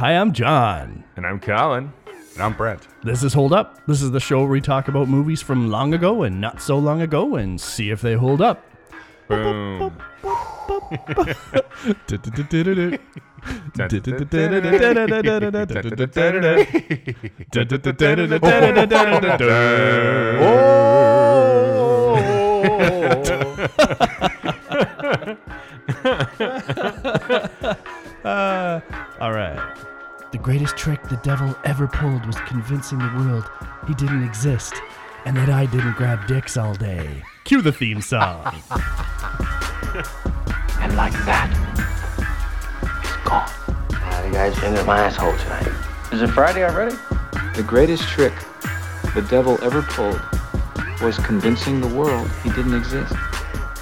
Hi, I'm John. And I'm Colin. And I'm Brent. This is Hold Up. This is the show where we talk about movies from long ago and not so long ago and see if they hold up. Boom. Uh, all right. The greatest trick the devil ever pulled was convincing the world he didn't exist and that I didn't grab dicks all day. Cue the theme song. And like that, it's gone. Now you guys into my asshole tonight. Is it Friday already? The greatest trick the devil ever pulled was convincing the world he didn't exist.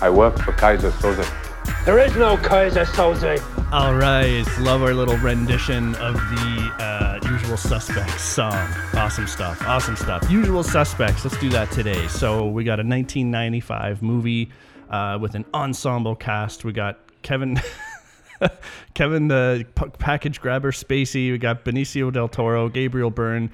I work for Keyser Söze. There is no Keyser Söze. All right, love our little rendition of the uh, Usual Suspects song. Awesome stuff, awesome stuff. Usual Suspects, let's do that today. So we got a 1995 movie uh, with an ensemble cast. We got Kevin, Kevin the p- package grabber Spacey. We got Benicio del Toro, Gabriel Byrne,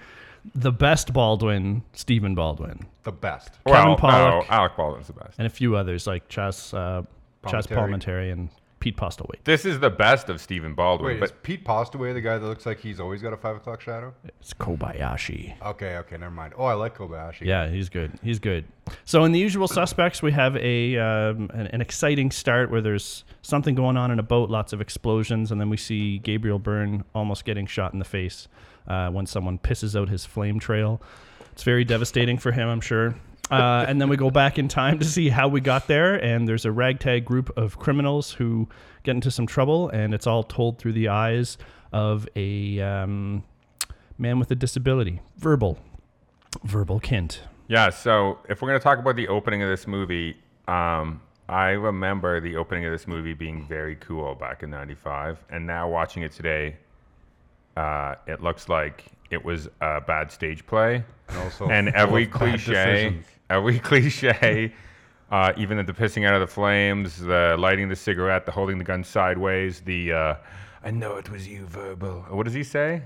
the best Baldwin, Stephen Baldwin, The best. Kevin well, Pollak. no, Alec Baldwin's the best. and a few others like Chazz, uh, Chazz Palminteri. Palminteri and Pete Postlethwaite. This is the best of Stephen Baldwin. Wait, but is Pete Postaway the guy that looks like he's always got a five o'clock shadow? It's Kobayashi. Okay, okay, never mind. Oh, I like Kobayashi. Yeah, he's good. He's good. So in the usual suspects, we have a um, an, an exciting start where there's something going on in a boat, lots of explosions, and then we see Gabriel Byrne almost getting shot in the face uh, when someone pisses out his flame trail. It's very devastating for him, I'm sure. Uh, and then we go back in time to see how we got there, and there's a ragtag group of criminals who get into some trouble, and it's all told through the eyes of a um, man with a disability, verbal, verbal Kint. yeah, so if we're going to talk about the opening of this movie, um, I remember the opening of this movie being very cool back in 95. And now watching it today, uh, it looks like it was a bad stage play. And also and every of bad cliche, decisions. every cliche, uh, even the pissing out of the flames, the lighting the cigarette, the holding the gun sideways, the uh, I know it was you, verbal. What does he say?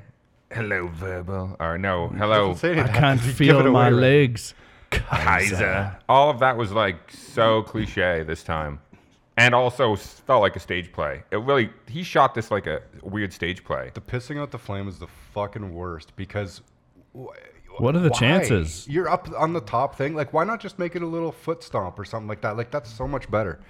Hello, verbal. Or no, hello, Doesn't say it, I can't feel my right? legs. Keyser. All of that was like so cliche this time. And also felt like a stage play. It really, he shot this like a weird stage play. The pissing out the flame is the fucking worst because. wh- What are the why? chances? You're up on the top thing. Like, why not just make it a little foot stomp or something like that? Like, that's so much better.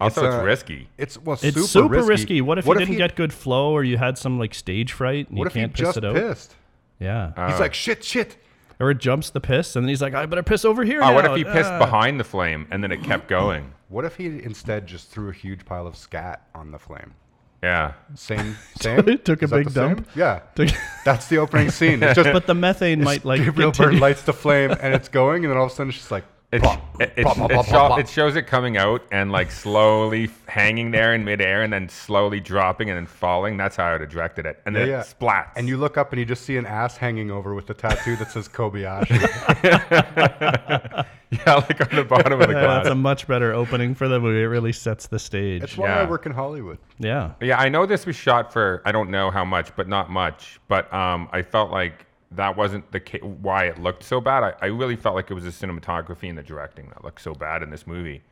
Also, it's, uh, risky. It's well, It's super, super, risky. risky. What if you didn't he, get good flow or you had some like stage fright and What you if he can't piss just it out? pissed? Yeah. He's like, shit, shit. or it jumps the piss and then he's like, I better piss over here. Oh, what if he pissed Ah. behind the flame and then it kept going? What if he instead just threw a huge pile of scat on the flame? Yeah. Same, same. Took a Is that big the same? dump? Yeah, Took- that's the opening scene. It's just but the methane might like Gabriel continue- Byrne lights the flame and it's going, and then all of a sudden it's just like, It, plop, it, it, plop, plop, it plop, sho- plop, plop. it shows it coming out and like slowly hanging there in midair and then slowly dropping and then falling. That's how I would have directed it. And then Yeah, it splats. And you look up and you just see an ass hanging over with the tattoo that says Kobayashi. yeah, like on the bottom of the Yeah, glass. that's a much better opening for the movie. It really sets the stage. That's why Yeah. I work in Hollywood. yeah. Yeah, I know this was shot for I don't know how much, but not much. But um, I felt like that wasn't the ca- why it looked so bad. I, I really felt like it was the cinematography and the directing that looked so bad in this movie.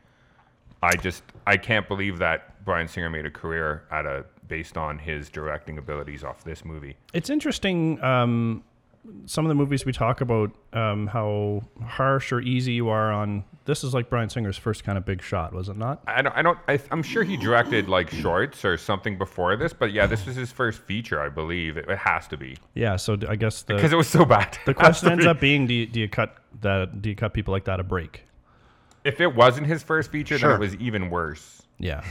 I just I can't believe that Bryan Singer made a career out of based on his directing abilities off this movie. It's interesting. Um, some of the movies we talk about, um, how harsh or easy you are on. This is like Bryan Singer's first kind of big shot, was it not? I don't I don't I, I'm sure he directed like shorts or something before this, but yeah, this was his first feature, I believe. It, it has to be Yeah. So I guess the because it was so bad. the question ends be. up being: do you, do you cut that? Do you cut people like that a break? if it wasn't his first feature, Sure. then it was even worse. Yeah.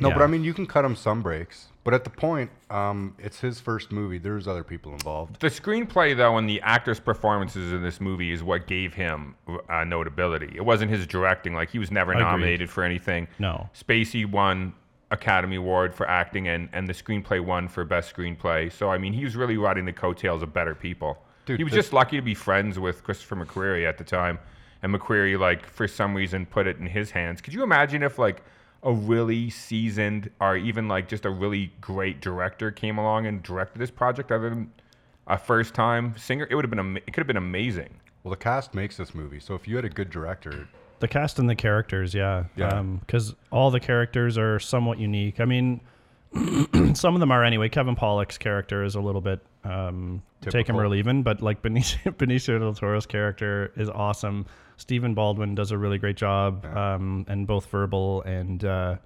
No, Yeah. but I mean, you can cut him some breaks. But at the point, um, it's his first movie. There's other people involved. The screenplay, though, and the actors' performances in this movie is what gave him uh, notability. It wasn't his directing; like he was never Agreed. nominated for anything. No. Spacey won Academy Award for acting, and and the screenplay won for best screenplay. So I mean, he was really riding the coattails of better people. Dude, he was this- just lucky to be friends with Christopher McQuarrie at the time, and McQuarrie, like for some reason, put it in his hands. Could you imagine if like a really seasoned or even like just a really great director came along and directed this project other than a first time singer, it would have been ama- it could have been amazing. Well, the cast makes this movie, so if you had a good director, The cast and the characters, yeah, Yeah. because all the characters are somewhat unique. I mean, some of them are anyway. Kevin Pollak's character is a little bit um, take him or leave him, but like Benicio, Benicio del Toro's character is awesome. Stephen Baldwin does a really great job, um, and both verbal and uh,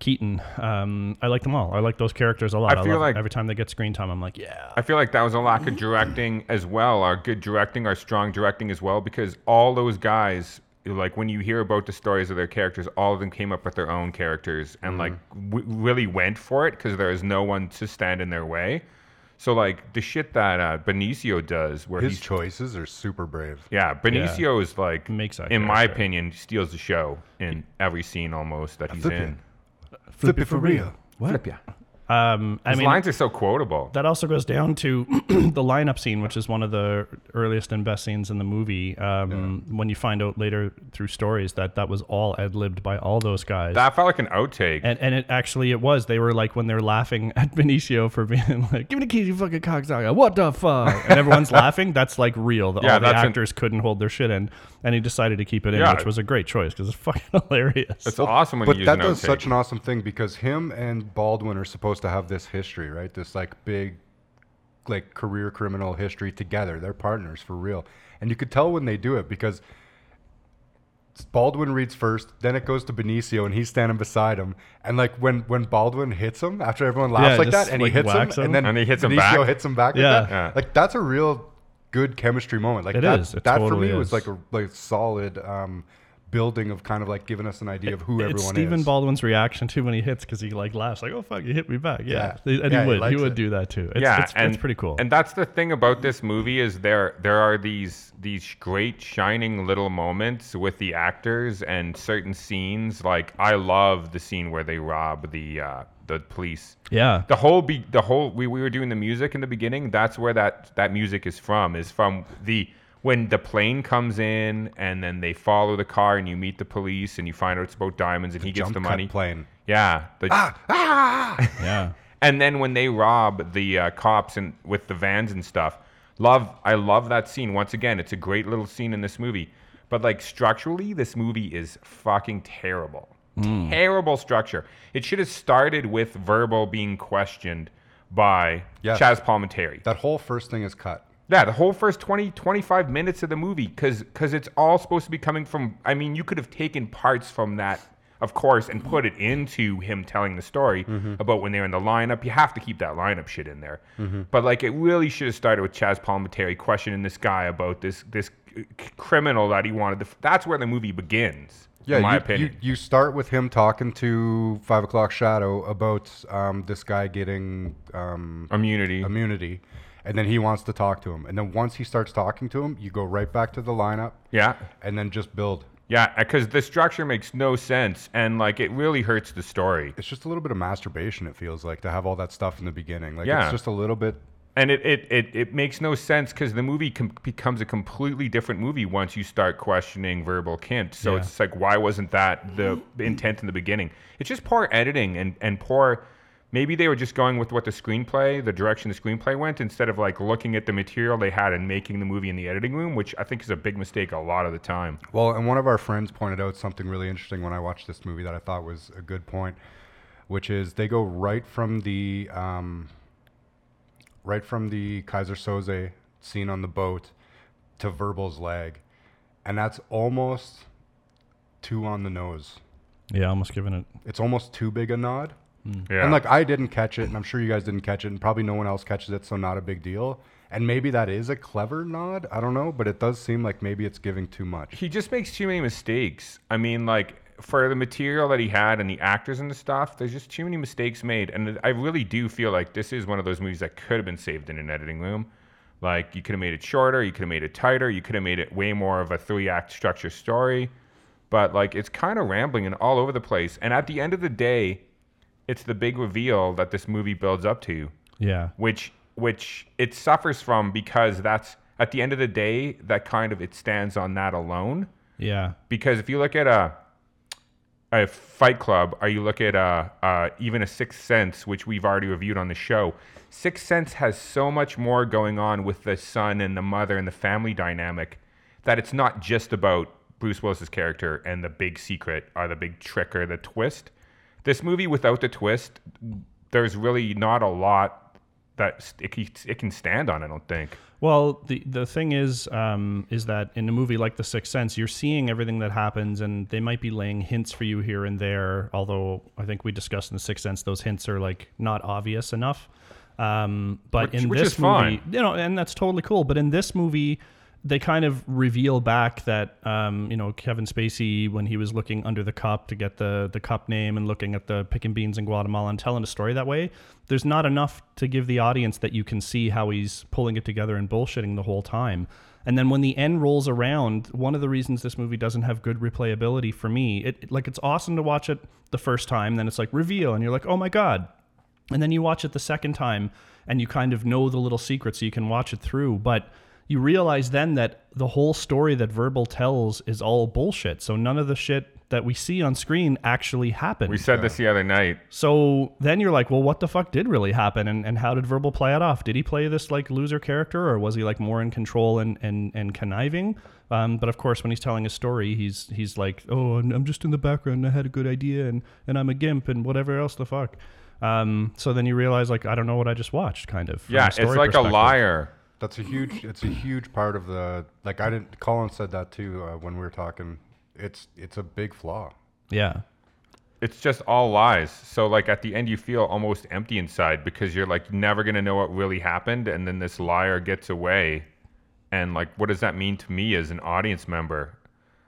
Keaton. Um, I like them all. I like those characters a lot. I feel love- like- every time they get screen time, I'm like, yeah. I feel like that was a lack of directing as well, our good directing, our strong directing as well, because all those guys, like when you hear about the stories of their characters, all of them came up with their own characters and like w- really went for it because there is no one to stand in their way. So like the shit that uh, Benicio does, where his he's choices are super brave. yeah, Benicio is like, Makes that in my character. opinion, steals the show in every scene almost that he's flip in. Flip it for real. Flip ya. Um, I His mean, lines are so quotable. that also goes down to the lineup scene, which is one of the earliest and best scenes in the movie. Um, When you find out later through stories that that was all ad libbed by all those guys. That felt like an outtake. and, and it actually it was. They were like when they're laughing at Benicio for being like, "Give me the keys, you fucking cocksucker! What the fuck?" And everyone's laughing. That's like real. The, Yeah, all the that's an- actors couldn't hold their shit in, and he decided to keep it in, Yeah. which was a great choice because it's fucking hilarious. it's awesome when But you use that an does outtake. such an awesome thing because him and Baldwin are supposed to have this history, right? This like big, like career criminal history together. They're partners for real, and you could tell when they do it because Baldwin reads first, then it goes to Benicio, and he's standing beside him. And like when when Baldwin hits him after everyone laughs Yeah, like that, and like, he hits him, him. and then And he hits him Benicio back. hits him back. Like, Yeah. that. Yeah. like that's a real good chemistry moment. Like It that, is. It that totally for me was like a like solid um, building of kind of like giving us an idea of who it's everyone Stephen is. Baldwin's reaction too when he hits because he like laughs like, "Oh fuck, you hit me back." Yeah, Yeah. and Yeah, he he would. He, likes would it. do that too. It's, yeah, it's, and it's pretty cool. And that's the thing about this movie is there there are these these great shining little moments with the actors and certain scenes. Like I love the scene where they rob the uh, the police. yeah, The whole be the whole we, we were doing the music in the beginning. That's where that that music is from. Is from the when the plane comes in and then they follow the car and you meet the police and you find out it's about diamonds and he gets Jump the cut money. plane. Yeah. The, ah, ah! yeah. and then when they rob the uh, cops and with the vans and stuff, love I love that scene. Once again, it's a great little scene in this movie. But like structurally, this movie is fucking terrible. Hmm. Terrible structure. It should have started with verbal being questioned by Yes. Chazz Palminteri. That whole first thing is cut. Yeah, the whole first 20, 25 minutes of the movie, because because it's all supposed to be coming from. I mean, you could have taken parts from that, of course, and put it into him telling the story Mm-hmm. about when they're in the lineup. You have to keep that lineup shit in there. But like, it really should have started with Chazz Palminteri questioning this guy about this this c- criminal that he wanted. To, f- that's where the movie begins. Yeah, in my you, opinion. You, you start with him talking to Five O'Clock Shadow about um, this guy getting um, Immunity. immunity, and then he wants to talk to him. And then once he starts talking to him, you go right back to the lineup, yeah. and then just build. Yeah, because the structure makes no sense, and like it really hurts the story. It's just a little bit of masturbation. It feels like to have all that stuff in the beginning. Like Yeah. it's just a little bit. And it, it, it, it makes no sense because the movie com- becomes a completely different movie once you start questioning verbal Kint. So Yeah. it's like, why wasn't that the mm-hmm. intent in the beginning? It's just poor editing and, and poor. Maybe they were just going with what the screenplay, the direction the screenplay went, instead of like looking at the material they had and making the movie in the editing room, which I think is a big mistake a lot of the time. Well, and one of our friends pointed out something really interesting when I watched this movie that I thought was a good point, which is they go right from the um, right from the Keyser Söze scene on the boat to Verbal's leg, and that's almost too on the nose. Yeah, almost giving it. It's almost too big a nod. Yeah. And like I didn't catch it, and I'm sure you guys didn't catch it, and probably no one else catches it, so not a big deal. And maybe that is a clever nod. I don't know, but it does seem like maybe it's giving too much. he just makes too many mistakes. I mean, like for the material that he had and the actors and the stuff, there's just too many mistakes made. And I really do feel like this is one of those movies that could have been saved in an editing room. Like you could have made it shorter, you could have made it tighter, you could have made it way more of a three act structure story. But like it's kind of rambling and all over the place. And at the end of the day, it's the big reveal that this movie builds up to Yeah, which which it suffers from because that's at the end of the day that kind of it stands on that alone yeah, because if you look at a a Fight Club, or you look at uh, uh, even a Sixth Sense, which we've already reviewed on the show. Sixth Sense has so much more going on with the son and the mother and the family dynamic that it's not just about Bruce Willis's character and the big secret or the big trick or the twist. This movie, without the twist, there's really not a lot that it can, it can stand on. I don't think. Well, the the thing is, um, is that in a movie like The Sixth Sense, you're seeing everything that happens, and they might be laying hints for you here and there. Although I think we discussed in The Sixth Sense, those hints are like not obvious enough. Um, but Which- in which this is movie, fine. you know, and that's totally cool. But in this movie, they kind of reveal back that um, you know Kevin Spacey when he was looking under the cup to get the the cup name and looking at the picking beans in Guatemala and telling a story that way. There's not enough to give the audience that you can see how he's pulling it together and bullshitting the whole time. And then when the end rolls around, one of the reasons this movie doesn't have good replayability for me, it it- like it's awesome to watch it the first time, then it's like reveal, and you're like, oh my god, and then you watch it the second time and you kind of know the little secrets so you can watch it through but you realize then that the whole story that verbal tells is all bullshit. So none of the shit that we see on screen actually happened. We said this the other night. so then you're like well what the fuck did really happen? And, and how did verbal play it off? Did he play this like loser character or was he like more in control and and, and conniving? Um, but of course when he's telling a story he's he's like oh i'm just in the background. I had a good idea and and i'm a gimp and whatever else the fuck. Um, so then you realize like i don't know what i just watched kind of Yeah, it's like a liar. That's a huge. It's a huge part of the. Like I didn't. Colin said that too uh, when we were talking. It's it's a big flaw. yeah It's just all lies. So like at the end, you feel almost empty inside because you're like never gonna know what really happened, and then this liar gets away, and like, what does that mean to me as an audience member?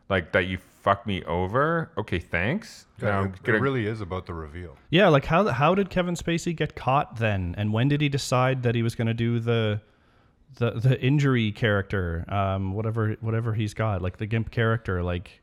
Like that you fucked me over? Okay, thanks. Yeah, Now it, it really is about the reveal. Yeah, like how how did Kevin Spacey get caught then, and when did he decide that he was going to do the the the injury character, um, whatever whatever he's got, like the gimp character? Like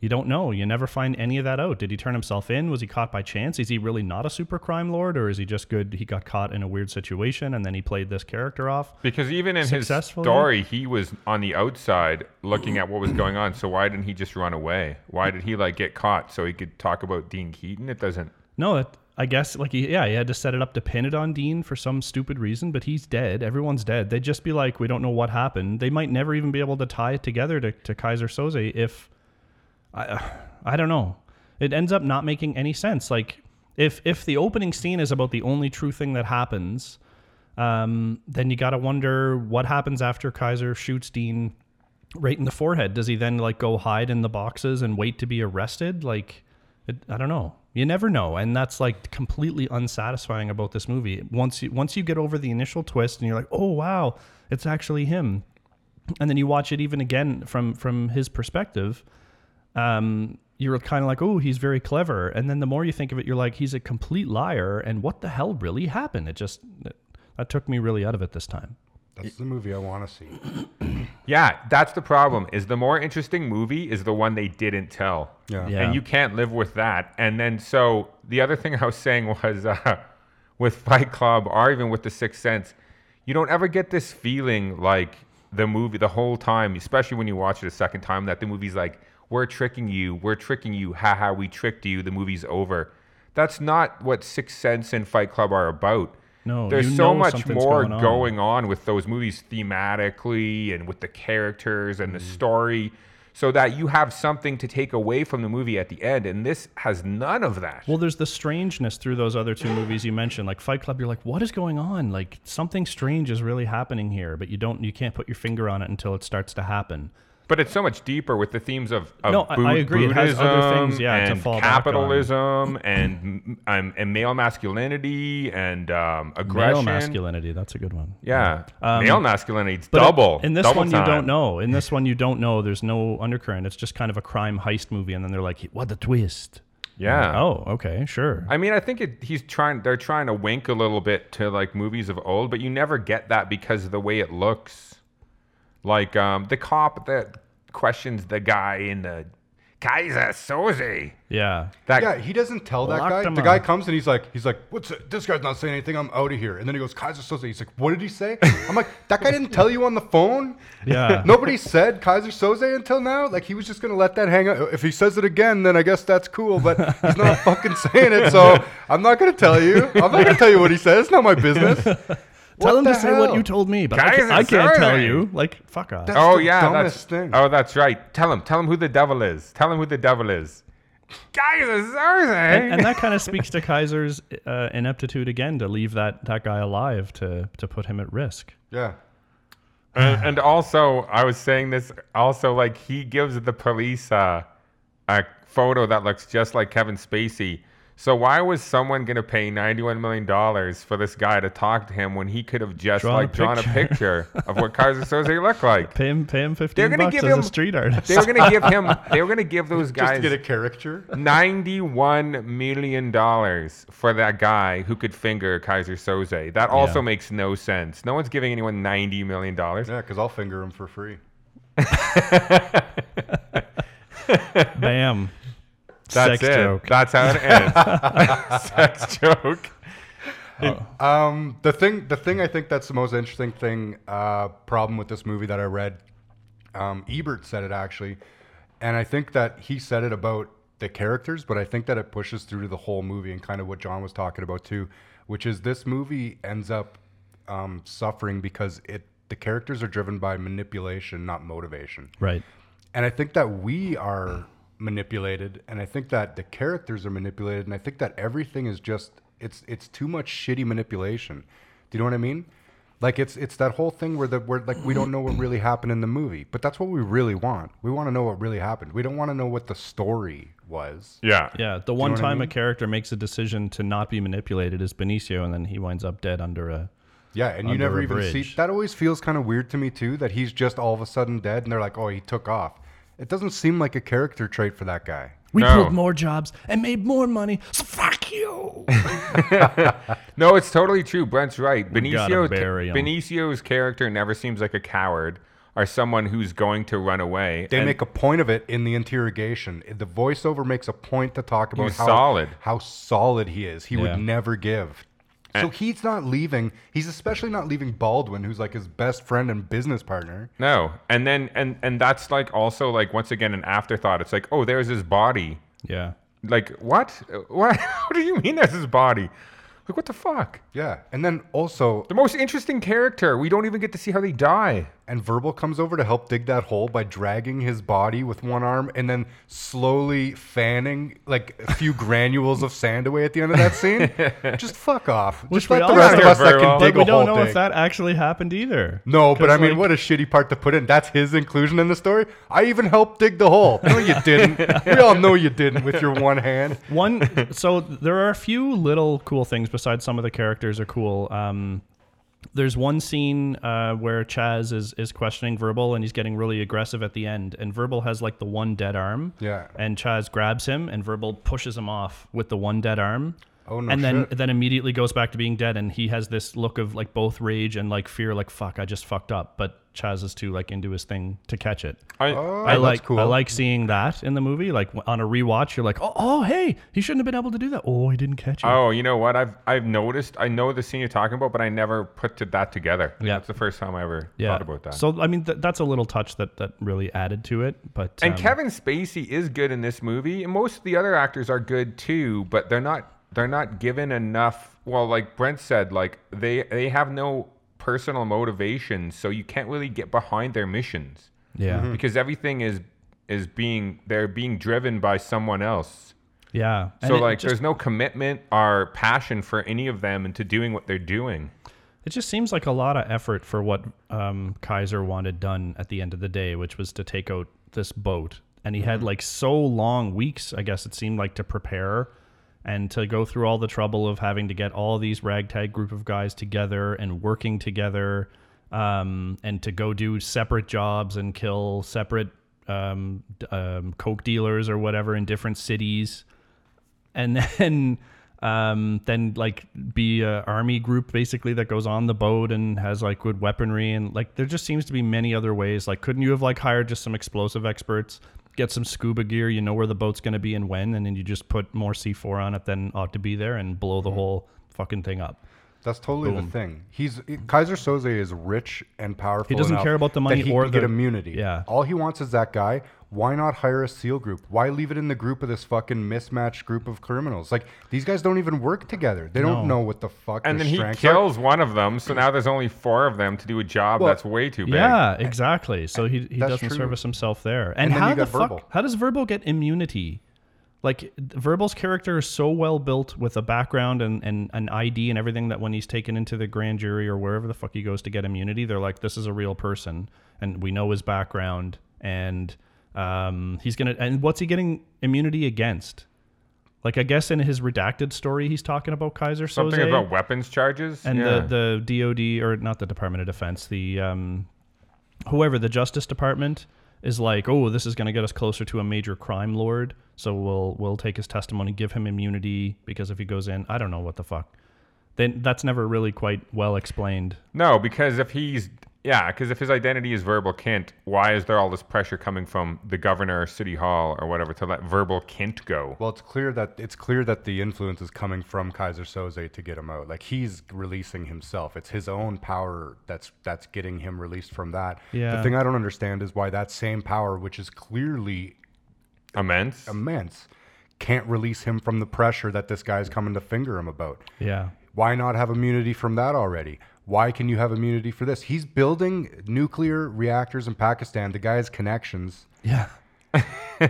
you don't know. You never find any of that out. Did he turn himself in? Was he caught by chance? Is he really not a super crime lord, or is he just good? He got caught in a weird situation, and then he played this character off. Because even in his story, he was on the outside looking at what was going on. So why didn't he just run away? Why did he like get caught so he could talk about Dean Keaton? It doesn't. No, it, I guess like he, yeah, he had to set it up to pin it on Dean for some stupid reason, but he's dead. Everyone's dead. They'd just be like, we don't know what happened. They might never even be able to tie it together to, to Keyser Söze if I I don't know. It ends up not making any sense. Like if if the opening scene is about the only true thing that happens, um, then you got to wonder what happens after Keyser shoots Dean right in the forehead. Does he then like go hide in the boxes and wait to be arrested? Like, it, I don't know. You never know, and that's like completely unsatisfying about this movie. Once you once you get over the initial twist and you're like, oh wow, it's actually him, and then you watch it even again from from his perspective. Um, you're kind of like, oh, he's very clever, and then the more you think of it, you're like, he's a complete liar, and what the hell really happened? It just that took me really out of it this time. That's the movie I want to see. Yeah, that's the problem. Is the more interesting movie is the one they didn't tell. Yeah. Yeah. And you can't live with that. And then so the other thing I was saying was uh, with Fight Club or even with The Sixth Sense, you don't ever get this feeling like the movie the whole time, especially when you watch it a second time, that the movie's like, we're tricking you, we're tricking you, haha, we tricked you, the movie's over. That's not what Sixth Sense and Fight Club are about. No, There's so much more going on. going on with those movies thematically and with the characters and the Mm-hmm. story so that you have something to take away from the movie at the end and this has none of that Well, there's the strangeness through those other two movies you mentioned, like Fight Club. You're like, what is going on? Like something strange is really happening here, but you don't, you can't put your finger on it until it starts to happen. But it's so much deeper with the themes of, of No, I- Bu- I agree. It has other Buddhism things, yeah, to and fall capitalism and um, and male masculinity and um, aggression Male masculinity, that's a good one. yeah Um, male masculinity it's double In this double one, you don't know. In this one, you don't know. There's no undercurrent. It's just kind of a crime heist movie, and then they're like, "What the twist?" yeah Oh, okay, sure. I mean, I think it, he's trying. They're trying to wink a little bit to like movies of old, but you never get that because of the way it looks. Like um, the cop that questions the guy in the Keyser Söze. Yeah. That Yeah, he doesn't tell that Locked guy. him The guy comes and he's like, he's like, what's it? this guy's not saying anything. I'm out of here. And then he goes, Keyser Söze. He's like, what did he say? I'm like, that guy didn't tell you on the phone. Yeah. Nobody said Keyser Söze until now. Like he was just gonna let that hang out. If he says it again, then I guess that's cool. But he's not fucking saying it, so I'm not gonna tell you. I'm not gonna tell you what he says. It's not my business. Tell What him to the say what you told me, but I Keyser can't, I can't tell you. Like, fuck off. That's oh the yeah, dumbest that's thing. oh that's right. Tell him, tell him who the devil is. Tell him who the devil is. Keyser Söze. and, and that kind of speaks to Keyser's uh, ineptitude again to leave that, that guy alive to, to put him at risk. Yeah. and, and also, I was saying this. Also, like he gives the police uh, a photo that looks just like Kevin Spacey. So why was someone gonna pay ninety-one million dollars for this guy to talk to him when he could have just Drawn a like drawn a picture. picture of what Keyser Söze looked like? Pay him, pay him 15 They're gonna bucks give as him- a street artist. They were gonna give him. They were gonna give those guys to get a caricature. ninety-one million dollars for that guy who could finger Keyser Söze. That also Yeah. makes no sense. No one's giving anyone ninety million dollars. Yeah, because I'll finger him for free. Bam. That's Sex it. joke. That's how it ends. Sex joke. Um, the thing, the thing I think that's the most interesting thing, uh, problem with this movie that I read, um, Ebert said it actually, and I think that he said it about the characters, but I think that it pushes through to the whole movie and kind of what John was talking about too, which is this movie ends up um, suffering because it the characters are driven by manipulation, not motivation. Right. And I think that we are manipulated, and I think that the characters are manipulated, and I think that everything is just it's it's too much shitty manipulation. Do you know what I mean? Like it's it's that whole thing where the where like we don't know what really happened in the movie, but that's what we really want. We want to know what really happened. We don't want to know what the story was. Yeah. Yeah. The one what I time a mean? character makes a decision to not be manipulated is Benicio, and then he winds up dead under a. Yeah, and you never a even see that. Always feels kind of weird to me too that he's just all of a sudden dead, and they're like, "Oh, he took off." It doesn't seem like a character trait for that guy. We No. pulled more jobs and made more money, so fuck you. No, it's totally true. Brent's right. gotta Benicio, bury. Benicio's character never seems like a coward or someone who's going to run away. They And- make a point of it in the interrogation. The voiceover makes a point to talk about He's how solid. how solid he is. He Yeah. would never give. Eh. So And- he's not leaving. He's especially not leaving Baldwin, who's like his best friend and business partner. no, and then and and that's like also like once again an afterthought. It's like, oh, there's his body. Yeah. Like what? What? what do you mean there's his body? Like what the fuck? Yeah, and then also, The most interesting character. We don't even get to see how they die. And Verbal comes over to help dig that hole by dragging his body with one arm and then slowly fanning like a few granules of sand away at the end of that scene. Just fuck off. Which Just we let the all rest of us that Verbal. can dig But we don't hole know dig. if that actually happened either. No, but 'Cause, I mean, like- what a shitty part to put in. That's his inclusion in the story. I even helped dig the hole. No, you didn't. we all know you didn't with your one hand. One, so there are a few little cool things besides some of the characters are cool. Um, there's one scene uh, where Chazz is is questioning Verbal and he's getting really aggressive at the end, and Verbal has like the one dead arm. Yeah. And Chazz grabs him, and Verbal pushes him off with the one dead arm. Oh, no And then shit. then immediately goes back to being dead, and he has this look of like both rage and like fear, like fuck, I just fucked up. But Chazz is too like into his thing to catch it. I, Oh, I like cool. I like seeing that in the movie. Like on a rewatch, you're like, oh, oh, hey, he shouldn't have been able to do that. Oh, he didn't catch it. Oh, you know what? I've I've noticed. I know the scene you're talking about, but I never put to that together. Yeah. that's the first time I ever yeah. thought about that. So I mean, th- that's a little touch that that really added to it. But and um, Kevin Spacey is good in this movie, and most of the other actors are good too, but they're not they're not given enough. Well, like Brent said, like they they have no personal motivation, so you can't really get behind their missions yeah, because everything is is being they're being driven by someone else. yeah. So it like, just, there's no commitment or passion for any of them into doing what they're doing. it just seems like a lot of effort for what um, Keyser wanted done at the end of the day, which was to take out this boat. And he Mm-hmm. had like so long weeks, I guess it seemed like, to prepare and to go through all the trouble of having to get all these ragtag group of guys together and working together um, and to go do separate jobs and kill separate um, um, coke dealers or whatever in different cities. And then um, then like be a army group basically that goes on the boat and has like good weaponry. And like there just seems to be many other ways. Like couldn't you have like hired just some explosive experts get some scuba gear. You know where the boat's going to be and when, and then you just put more C4 on it than ought to be there and blow Mm-hmm. the whole fucking thing up. That's totally Boom. the thing. He's Keyser Söze is rich and powerful. He doesn't care about the money he or can the- get immunity. Yeah. All he wants is that guy. Why not hire a SEAL group? Why leave it in the group of this fucking mismatched group of criminals? Like these guys don't even work together. They No. don't know what the fuck. And their then he strengths are. kills one of them, so now there's only four of them to do a job Well, that's way too big. Yeah, exactly. So he, he That's doesn't true. service himself there. And And, how the got fuck? Verbal. How does Verbal get immunity? Like Verbal's character is so well built with a background and, and an ID and everything that when he's taken into the grand jury or wherever the fuck he goes to get immunity, they're like, this is a real person, and we know his background, and um, he's gonna. And what's he getting immunity against? Like I guess in his redacted story, he's talking about Keyser Something Soze about weapons charges. and yeah. the the DoD or not the Department of Defense, the um, whoever the Justice Department is like, oh, this is going to get us closer to a major crime lord, so we'll we'll take his testimony, give him immunity because if he goes in, I don't know what the fuck. Then that's never really quite well explained. No, because if he's yeah, because if his identity is verbal Kint, why is there all this pressure coming from the governor or city hall or whatever to let verbal Kint go? Well, it's clear that it's clear that the influence is coming from Keyser Söze to get him out. Like he's releasing himself. It's his own power that's that's getting him released from that. Yeah. The thing I don't understand is why that same power, which is clearly Immense. immense, can't release him from the pressure that this guy's coming to finger him about. Yeah. Why not have immunity from that already? Why can you have immunity for this? He's building nuclear reactors in Pakistan. The guy has connections. Yeah. Do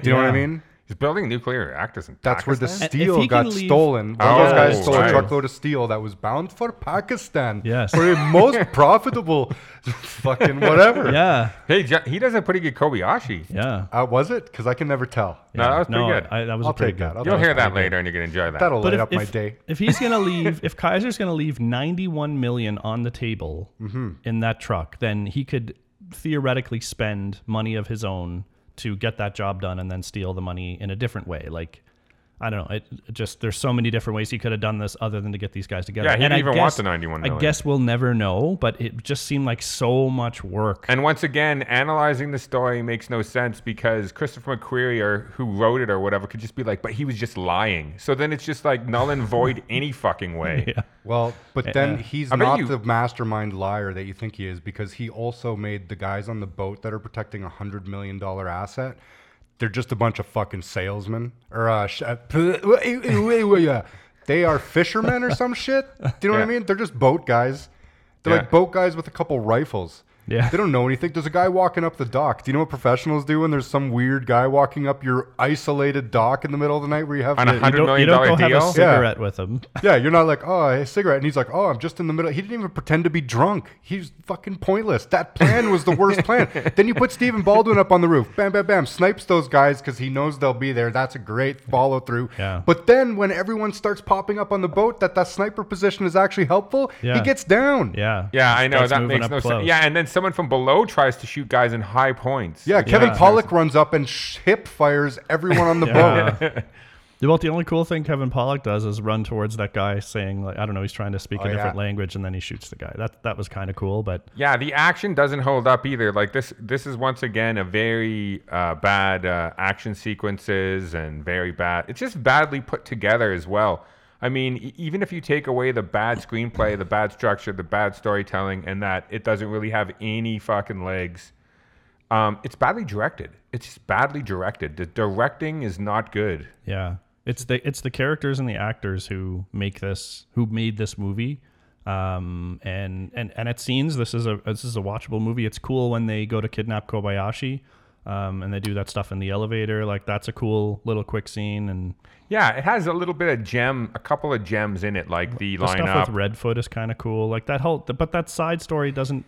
you know what I mean? He's building nuclear reactors in That's where the Pakistan? Steel got leave- stolen. One of those Oh, guys stole a truckload of steel that was bound for Pakistan. Yes. For a most profitable fucking whatever. Yeah. Hey, Jo- he does a pretty good Kobayashi. Yeah. Uh, was it? Because I can never tell. No, that was pretty no, good. I, that was I'll a pretty take good. that. I'll You'll hear that pretty later, and you're gonna enjoy that. That'll But light if, up my if, day. if he's gonna leave, if Keyser's gonna leave 91 million on the table Mm-hmm. in that truck, then he could theoretically spend money of his own to get that job done and then steal the money in a different way. Like, I don't know. It, it just there's so many different ways he could have done this other than to get these guys together. Yeah, he And didn't I even want guess- the 91 I guess we'll never know, but it just seemed like so much work. And once again, analyzing the story makes no sense because Christopher McQuarrie or who wrote it or whatever could just be like, but he was just lying. So then it's just like null and void any fucking way. yeah. Well, but then uh, he's I bet not you- the mastermind liar that you think he is because he also made the guys on the boat that are protecting a hundred million dollar asset. They're just a bunch of fucking salesmen or uh, sh- uh, they are fishermen or some shit. Do you know what I mean? They're just boat guys. They're Yeah. like boat guys with a couple rifles. Yeah. They don't know anything. There's a guy walking up the dock. Do you know what professionals do when there's some weird guy walking up your isolated dock in the middle of the night where you have On a to, You hundred you don't have a deal. cigarette with him. yeah, you're not like, oh, a cigarette. And he's like, oh, I'm just in the middle. He didn't even pretend to be drunk. He's fucking pointless. That plan was the worst plan. then you put Stephen Baldwin up on the roof. Bam, bam, bam. Snipes those guys because he knows they'll be there. That's a great follow through. Yeah. But then when everyone starts popping up on the boat that that sniper position is actually helpful, Yeah. he gets down. Yeah. Yeah, I know that makes no close. sense. Yeah, and then someone from below tries to shoot guys in high points. Yeah, Kevin Yeah. Pollak runs up and sh- hip fires everyone on the boat. Yeah. Well, the only cool thing Kevin Pollak does is run towards that guy, saying like, I don't know, he's trying to speak Oh, a different yeah. language, and then he shoots the guy. That that was kind of cool, but Yeah, the action doesn't hold up either. Like this, this is once again a very uh, bad uh, action sequences and very bad. It's just badly put together as well. I mean, even if you take away the bad screenplay, the bad structure, the bad storytelling, and that it doesn't really have any fucking legs, um, it's badly directed. It's badly directed. The directing is not good. yeah, it's the it's the characters and the actors who make this, who made this movie. Um, and and and at scenes, this is a this is a watchable movie. It's cool when they go to kidnap Kobayashi, um, and they do that stuff in the elevator. Like that's a cool little quick scene, and Yeah, it has a little bit of gem, a couple of gems in it, like the, the stuff with Redfoot is kind of cool. Like that whole, but that side story doesn't.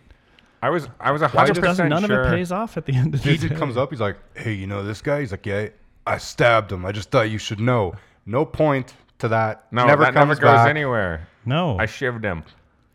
I was, I was a Why hundred doesn't percent none sure. of it pays off at the end of the He day? just comes up. He's like, "Hey, you know this guy?" He's like, "Yeah, I stabbed him. I just thought you should know." No point to that. No, never that comes never goes back. anywhere. No, I shivved him.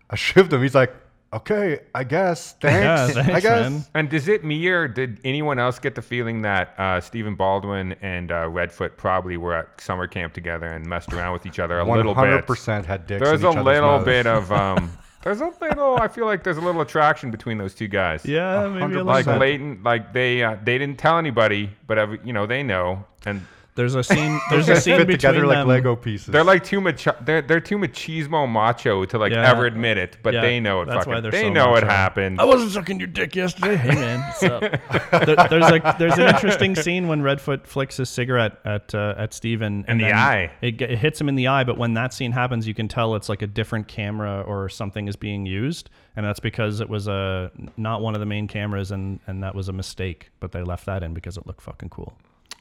I shivved him. He's like, "Okay, I guess. Thanks. Yeah, I guess." man. And does it me or did anyone else get the feeling that uh, Stephen Baldwin and uh, Redfoot probably were at summer camp together and messed around with each other a One little hundred bit? percent had dicks. There's in a each other's little mouths. bit of um, There's a little. I feel like there's a little attraction between those two guys. Yeah, maybe a little Like bit. Leighton, like they uh, they didn't tell anybody, but every, you know they know, and There's a scene. There's a scene fit between together like them. Lego pieces. they're like too much. They're they're too machismo macho to like Yeah. ever admit it, but Yeah, they know it. that's fucking, why they're they so know it macho. happened. I wasn't sucking your dick yesterday. Hey man, what's up? there, there's a there's an interesting scene when Redfoot flicks his cigarette at uh, at Stephen In the then eye. It, ge- it hits him in the eye, but when that scene happens, you can tell it's like a different camera or something is being used, and that's because it was a not one of the main cameras, and and that was a mistake. But they left that in because it looked fucking cool.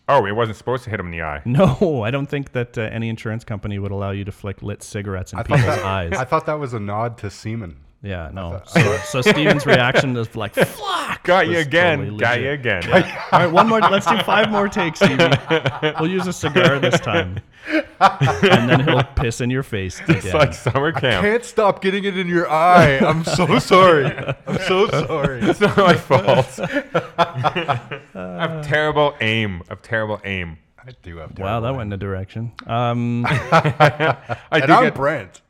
Oh, it wasn't supposed to hit him in the eye. No, I don't think that uh, any insurance company would allow you to flick lit cigarettes in I thought, people's that, eyes. I thought that was a nod to semen. Yeah, no. So, so Stephen's reaction is like, "Fuck." Got you again. totally Got you again. All right, one more. Let's do five more takes, Stevie. We'll use a cigar this time, and then he'll piss in your face. It's again. like summer camp. Can't stop getting it in your eye. I'm so sorry. I'm so sorry. It's not my fault. I have terrible aim. I have terrible aim. I do have. wow, that terrible went in a direction. Um, I And do I'm get, Brent.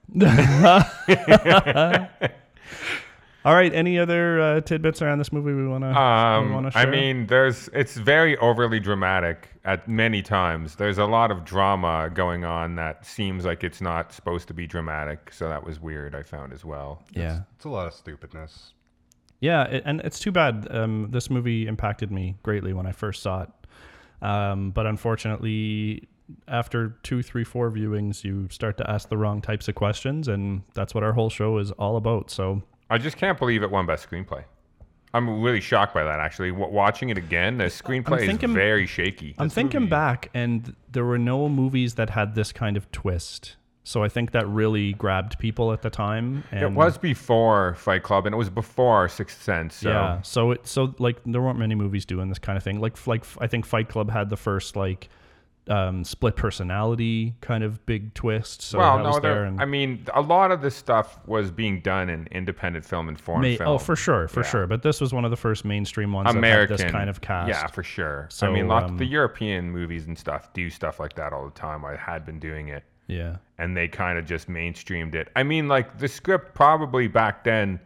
All right. Any other uh, tidbits around this movie we want to? Um, wanna I mean, there's it's very overly dramatic at many times. There's a lot of drama going on that seems like it's not supposed to be dramatic. So that was weird. I found as well. yeah. It's a lot of stupidness. Yeah, it, and it's too bad. Um, this movie impacted me greatly when I first saw it, um, but unfortunately, after two, three, four viewings, you start to ask the wrong types of questions, and that's what our whole show is all about. So, I just can't believe it won best screenplay. I'm really shocked by that. Actually, w- watching it again, the screenplay thinking- is very shaky. I'm thinking back, and there were no movies that had this kind of twist. So I think that really grabbed people at the time. And it was before Fight Club, and it was before Sixth Sense. So. Yeah. So it so like there weren't many movies doing this kind of thing. Like like I think Fight Club had the first like um, split personality kind of big twist. So well, that no, was there. And I mean, a lot of this stuff was being done in independent film and foreign may- film. oh, for sure, for Yeah. sure. But this was one of the first mainstream ones American that had this kind of cast. Yeah, for sure. So, I mean, lots um, of the European movies and stuff do stuff like that all the time. I had been doing it, yeah. and they kind of just mainstreamed it. I mean, like the script probably back then.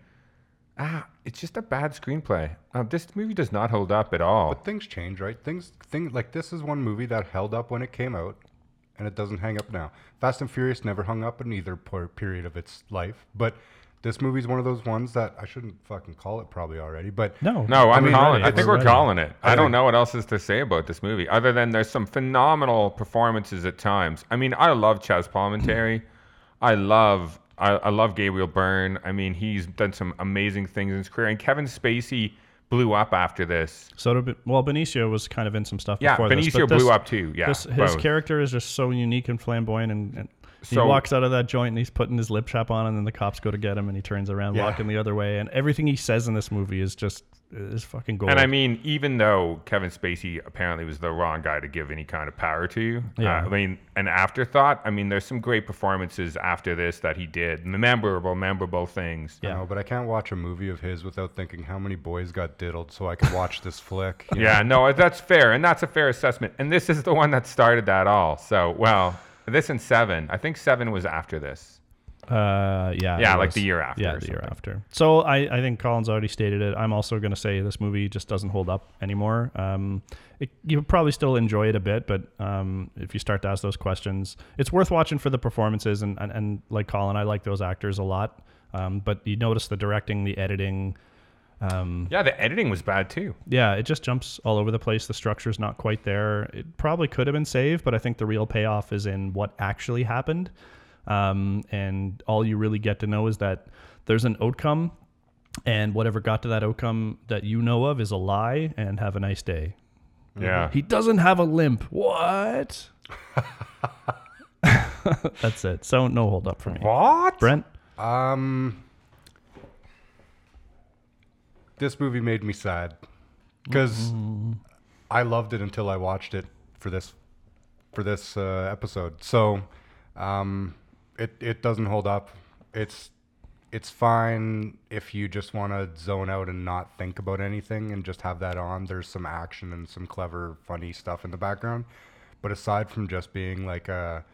Ah, it's just a bad screenplay. Uh, this movie does not hold up at all. But things change, right? Things, things like this is one movie that held up when it came out, and it doesn't hang up now. Fast and Furious never hung up in either period of its life, but this movie's one of those ones that I shouldn't fucking call it probably already, but No. No, I'm mean, calling. ready. I think We're we're, calling it. I, I don't know what else is to say about this movie, other than there's some phenomenal performances at times. I mean, I love Chazz Palminteri. I love, I, I love Gabriel Byrne. I mean, he's done some amazing things in his career, and Kevin Spacey blew up after this. So did, well, Benicio was kind of in some stuff Yeah, before this. Benicio but this- blew up too. Yeah, this, his both. character is just so unique and flamboyant, and, and he So- walks out of that joint and he's putting his lip chap on, and then the cops go to get him, and he turns around Yeah. walking the other way, and everything he says in this movie is just is fucking gold. And I mean, even though Kevin Spacey apparently was the wrong guy to give any kind of power to, Yeah. uh, I mean, an afterthought. I mean, there's some great performances after this that he did, memorable, memorable things. I know, but I can't watch a movie of his without thinking how many boys got diddled so I can watch this flick. Yeah, know? no, that's fair, and that's a fair assessment. And this is the one that started that all. So, well, this and seven. I think seven was after this. Uh, yeah. Yeah, like was. the year after Yeah, the year after. So I, I think Colin's already stated it. I'm also going to say this movie just doesn't hold up anymore. Um, it, you probably still enjoy it a bit, but um, if you start to ask those questions, it's worth watching for the performances. And, and, and like Colin, I like those actors a lot. Um, but you notice the directing, the editing. Um, Yeah, the editing was bad too. yeah, it just jumps all over the place. The structure's not quite there. It probably could have been saved, but I think the real payoff is in what actually happened. Um, and all you really get to know is that there's an outcome, and whatever got to that outcome that you know of is a lie. And have a nice day. Yeah. He doesn't have a limp. What? That's it. So no hold up for me. What? Brent. Um, this movie made me sad because I loved it until I watched it for this for this uh, episode. So, um, it it doesn't hold up. It's it's fine if you just want to zone out and not think about anything and just have that on. There's some action and some clever, funny stuff in the background. But aside from just being like a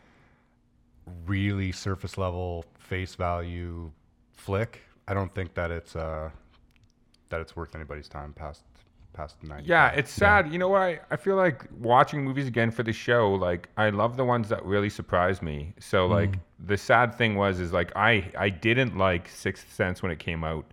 really surface level, face value, flick, I don't think that it's uh, that it's worth anybody's time past past the night. Yeah, it's sad. You know what? I, I feel like watching movies again for the show, like I love the ones that really surprised me. So mm. like the sad thing was is like I I didn't like Sixth Sense when it came out.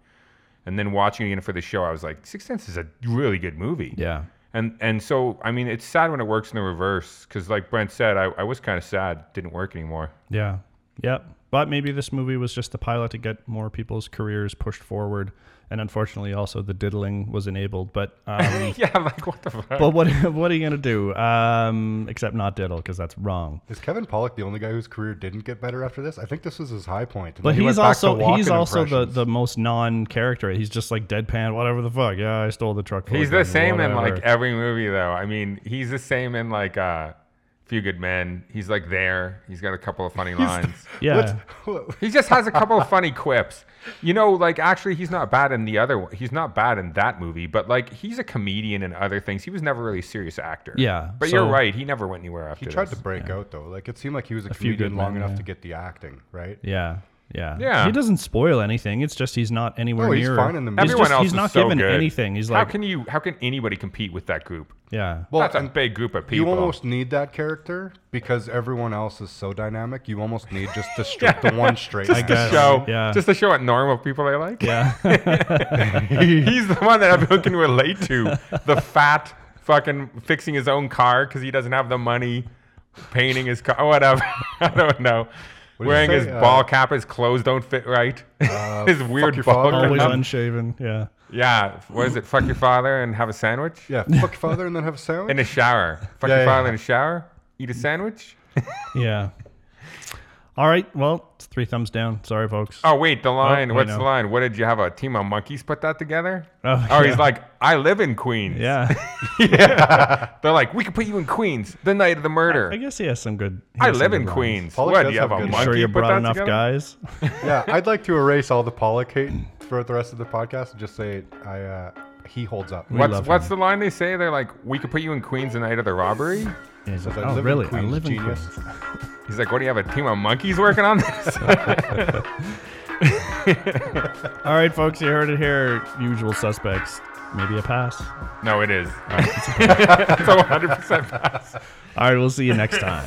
And then watching it again for the show, I was like, Sixth Sense is a really good movie. Yeah. And and so I mean it's sad when it works in the reverse because like Brent said, I, I was kind of sad it didn't work anymore. Yeah. Yep. But maybe this movie was just the pilot to get more people's careers pushed forward. And unfortunately, also the diddling was enabled. But um, yeah, like what the fuck? but what what are you gonna do? Um, except not diddle because that's wrong. Is Kevin Pollak the only guy whose career didn't get better after this? I think this was his high point. and But then he he's went back to also he's also the, the most non-character. He's just like deadpan, whatever the fuck. Yeah, I stole the truck. He's the guns, same in like every movie though. I mean, he's the same in like uh Few Good Men. He's like there. He's got a couple of funny lines. yeah. What's- he just has a couple of funny quips. You know, like actually he's not bad in the other one. He's not bad in that movie, but like he's a comedian and other things. He was never really a serious actor. Yeah, But you're right, he never went anywhere after he tried this. to break out though. Like it seemed like he was a, few comedian good long men, enough yeah. to get the acting, right? Yeah. Yeah. Yeah. He doesn't spoil anything. It's just he's not anywhere Oh, he's near. fine in the movie. He's, Everyone just, else he's is not so given good. anything. He's like, how can you how can anybody compete with that group? yeah. Well, That's a and big group of people. You almost need that character because everyone else is so dynamic. You almost need just to strip the one straight. just man. to guess. show Yeah. just to show what normal people are like. Yeah. He's the one that everyone can relate to. The fat fucking fixing his own car because he doesn't have the money, painting his car, whatever. I don't know. What Wearing say? his Uh, ball cap, his clothes don't fit right. his weird ball father. Always cap. unshaven. Yeah. Yeah, what is it? Fuck your father and have a sandwich Yeah, fuck your father and then have a sandwich. in a shower. Fuck Yeah, your yeah. father in a shower. Eat a sandwich. Yeah. All right. Well, it's three thumbs down. Sorry, folks. Oh wait, the line. I What's the line? What did you have? A team of monkeys put that together? Oh, he's yeah. like, I live in Queens. Yeah. yeah. They're like, we could put you in Queens the night of the murder. I guess he has some good. he I some live good in lines. Queens. Pollak what? Do you have have a good- monkey? Sure, you put brought that enough together? guys. yeah, I'd like to erase all the Pollak hate throughout the rest of the podcast and just say I uh, he holds up. What's what's him. the line they say? They're like, we could put you in Queens the night of the robbery. Yeah, he's like, I oh, live in really? I Queens, live in genius." Queens. He's like, what do you have? A team of monkeys working on this? All right, folks, you heard it here. Usual suspects. Maybe a pass. no, it is. It's a 100 percent pass. All right, we'll see you next time.